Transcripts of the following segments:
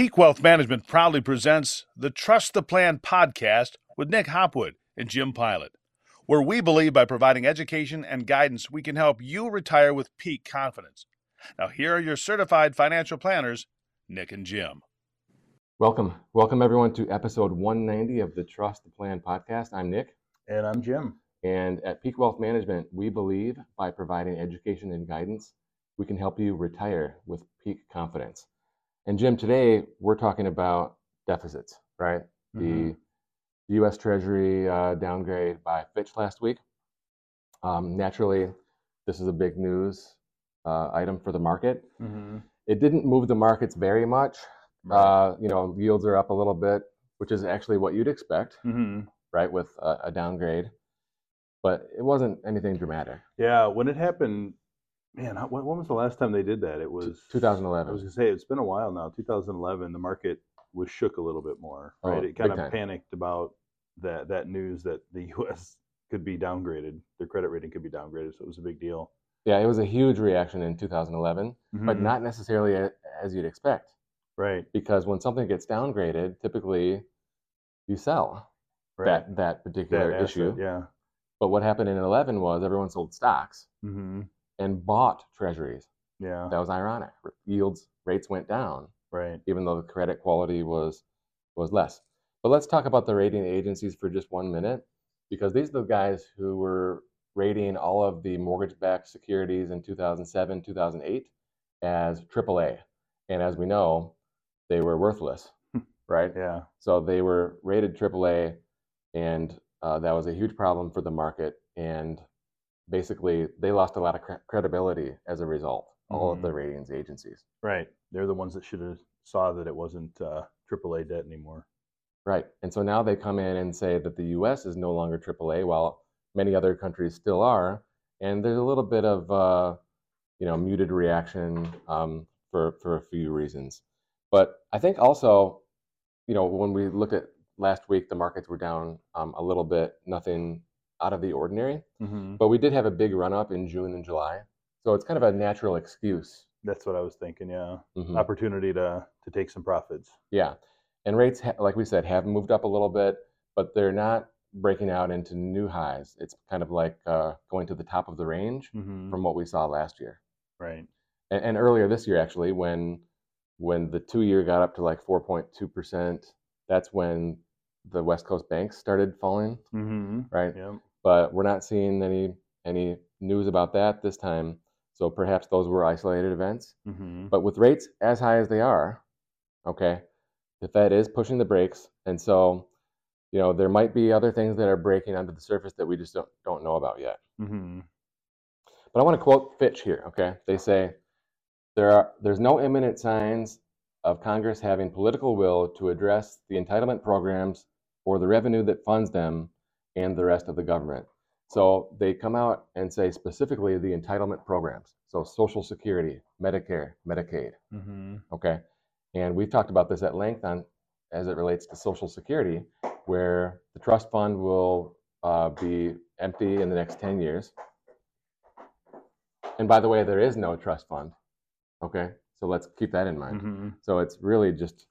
Peak Wealth Management proudly presents the Trust the Plan podcast with Nick Hopwood and Jim Pilat, where we believe by providing education and guidance, we can help you retire with peak confidence. Now, here are your certified financial planners, Nick and Jim. Welcome. Welcome, everyone, to episode 190 of the Trust the Plan podcast. I'm Nick. And I'm Jim. And at Peak Wealth Management, we believe by providing education and guidance, we can help you retire with peak confidence. And Jim, today we're talking about deficits, right? Mhm. The U.S. Treasury uh, downgrade by Fitch last week. Um, naturally, this is a big news uh, item for the market. Mm-hmm. It didn't move the markets very much. Uh, you know, yields are up a little bit, which is actually what you'd expect, hmm right, with a, a downgrade. But it wasn't anything dramatic. Yeah, when it happened, man, when, was the last time they did that? It was I was 2011. gonna say it's been a while now. 2011, the market was shook a little bit more, right? Oh, it kind of time. panicked about that that news that the U.S. could be downgraded, their credit rating could be downgraded, so it was a big deal. Yeah, it was a huge reaction in 2011, but Mhm. not necessarily a, as you'd expect. right, Because when something gets downgraded, typically you sell right. that that particular That issue. asset, yeah. But what happened in 11 was everyone sold stocks hmm and bought treasuries. Yeah. That was ironic. Yields rates went down, Right. even though the credit quality was was less. But let's talk about the rating agencies for just one minute, because these are the guys who were rating all of the mortgage-backed securities in 2007, 2008 as AAA, and as we know, they were worthless, right? Yeah. So they were rated AAA, and uh, that was a huge problem for the market. And basically, they lost a lot of cre- credibility as a result. All of the Mhm. ratings agencies, Right. They're the ones that should have saw that it wasn't uh, AAA debt anymore. right? And so now they come in and say that the U.S. is no longer AAA, while many other countries still are. And there's a little bit of uh, you know muted reaction um, for for a few reasons. But I think also, you know, when we look at last week, the markets were down um, a little bit, nothing out of the ordinary. Mm-hmm. But we did have a big run up in June and July. So it's kind of a natural excuse. That's what I was thinking. Yeah. Mhm. Opportunity to to take some profits. Yeah. And rates, like we said, have moved up a little bit, but they're not breaking out into new highs. It's kind of like uh, going to the top of the range Mm-hmm. from what we saw last year. Right. And, and earlier this year, actually, when when the two year got up to like 4.2%, that's when the West Coast banks started falling, Mm-hmm. right? Yeah. But we're not seeing any any news about that this time. So perhaps those were isolated events. Mm-hmm. But with rates as high as they are, okay, the Fed is pushing the brakes, and so you know there might be other things that are breaking under the surface that we just don't don't know about yet. Mm-hmm. But I want to quote Fitch here. Okay, they say there are there's no imminent signs of Congress having political will to address the entitlement programs or the revenue that funds them and the rest of the government. So they come out and say specifically the entitlement programs. So Social Security, Medicare, Medicaid. Mm-hmm. Okay, and we've talked about this at length on as it relates to Social Security, where the trust fund will uh, be empty in the next 10 years. And by the way, there is no trust fund. Okay, so let's keep that in mind. Mm-hmm. So it's really just,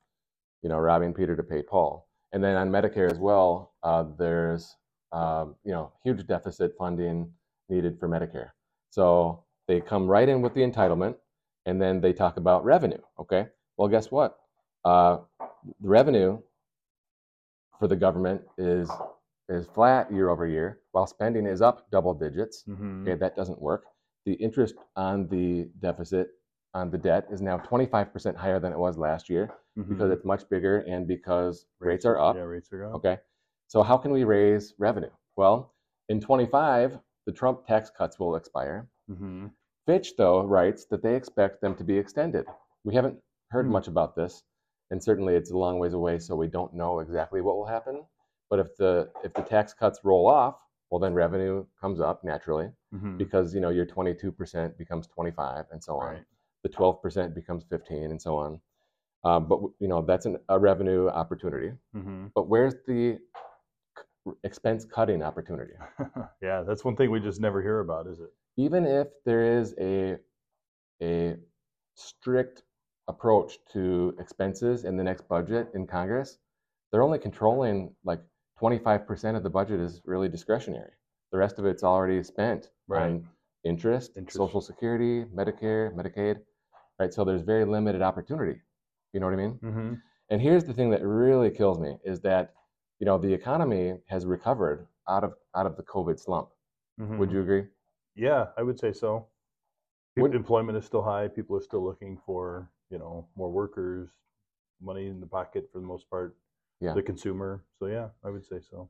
you know, robbing Peter to pay Paul. And then on Medicare as well, uh, there's, um, you know, huge deficit funding needed for Medicare. So they come right in with the entitlement, and then they talk about revenue. Okay, well, guess what? Uh, the revenue for the government is is flat year over year, while spending is up double digits. Mm-hmm. Okay, that doesn't work. The interest on the deficit on the debt is now 25% higher than it was last year because it's much bigger and because rates are up. Mm-hmm. Yeah, rates are up. Okay. So how can we raise revenue? Well, in 25, the Trump tax cuts will expire. Mm-hmm. Fitch, though, writes that they expect them to be extended. We haven't heard Hmm. much about this, and certainly it's a long ways away, so we don't know exactly what will happen. But if the if the tax cuts roll off, well, then revenue comes up naturally Mm-hmm. because you know your 22% becomes 25 and so on Right. the 12% becomes 15 and so on um, but you know that's an, a revenue opportunity Mm-hmm. but where's the expense cutting opportunity yeah, that's one thing we just never hear about, is it? even if there is a a strict approach to expenses in the next budget in Congress, they're only controlling like 25% of the budget is really discretionary. The rest of it's already spent Right. on interest, Interest. Social Security, Medicare, Medicaid, right? So there's very limited opportunity. You know what I mean? Mm-hmm. And here's the thing that really kills me is that you know the economy has recovered out of out of the COVID slump. Mm-hmm. Would you agree? Yeah, I would say so. Employment is still high. People are still looking for you know more workers, money in the pocket for the most part. Yeah. The consumer. So yeah, I would say so.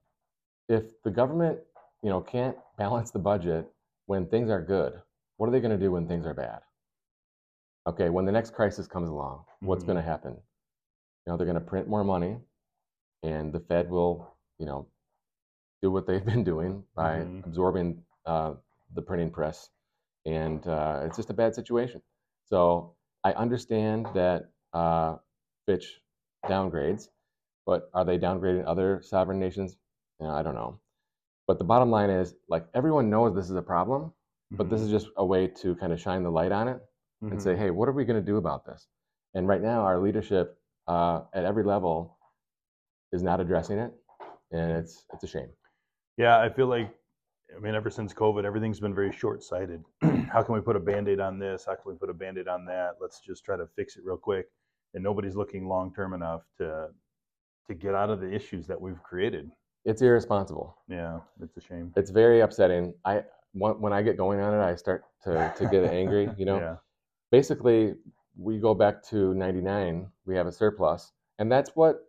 If the government you know can't balance the budget when things are good, what are they going to do when things are bad? Okay, when the next crisis comes along, what's Mhm. going to happen? You know, they're going to print more money, and the Fed will you know do what they've been doing by Mhm. absorbing uh, the printing press, and uh, it's just a bad situation. So I understand that uh, Fitch downgrades, but are they downgrading other sovereign nations? You know, I don't know. But the bottom line is, like everyone knows this is a problem, but this is just a way to kind of shine the light on it Mhm. and say, hey, what are we going to do about this? And right now, our leadership uh, at every level is not addressing it, and it's it's a shame. Yeah, I feel like, I mean, ever since COVID, everything's been very short sighted. How can we put a band aid on this? How can we put a band aid on that? Let's just try to fix it real quick. And nobody's looking long term enough to to get out of the issues that we've created. It's irresponsible. Yeah, it's a shame. It's very upsetting. I when when I get going on it, I start to to get angry. You know, yeah. basically, we go back to '99. We have a surplus, and that's what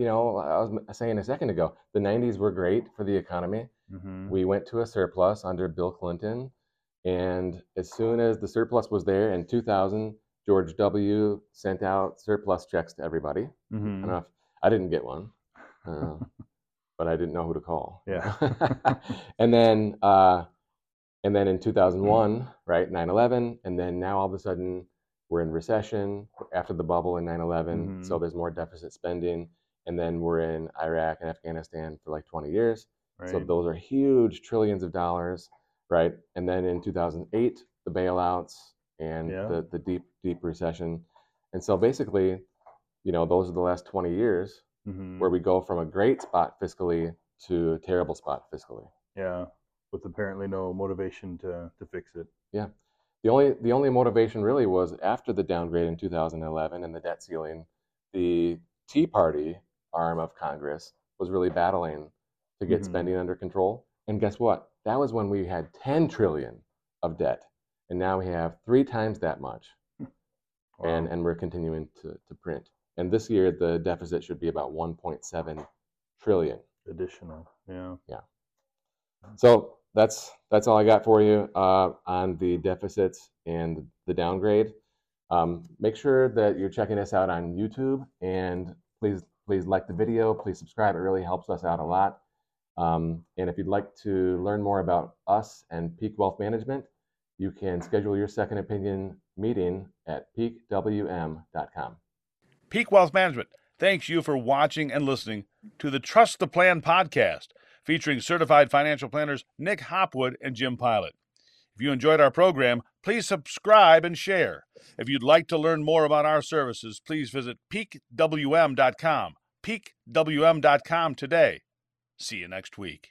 you know. I was saying a second ago. The '90s were great for the economy. hmm We went to a surplus under Bill Clinton, and as soon as the surplus was there in 2000, George W. sent out surplus checks to everybody. I hmm don't know if I didn't get one, uh, but I didn't know who to call. Yeah. and then, uh, and then in 2001, right, 9/11, and then now all of a sudden we're in recession after the bubble in 9/11, so Mhm. there's more deficit spending, and then we're in Iraq and Afghanistan for like 20 years. Right. So those are huge trillions of dollars, right? And then in 2008, the bailouts and Yeah. the, the deep, deep recession. And so basically, you know, those are the last 20 years Mhm. where we go from a great spot fiscally to a terrible spot fiscally. Yeah, with apparently no motivation to to fix it. Yeah. The only the only motivation really was after the downgrade in 2011 and the debt ceiling, the Tea Party arm of Congress was really battling to get Mhm. spending under control. And guess what? That was when we had 10 trillion of debt, and now we have three times that much, and and we're continuing to, to print. And this year the deficit should be about 1.7 trillion. additional. Yeah. Yeah. So that's that's all I got for you uh, on the deficits and the downgrade. Um, make sure that you're checking us out on YouTube, and please please like the video. Please subscribe; it really helps us out a lot. Um, and if you'd like to learn more about us and Peak Wealth Management, you can schedule your second opinion meeting at peakwm.com. Peak Wealth Management thanks you for watching and listening to the Trust the Plan podcast featuring certified financial planners Nick Hopwood and Jim Pilat. If you enjoyed our program, please subscribe and share. If you'd like to learn more about our services, please visit peakwm.com. peakwm.com today. See you next week.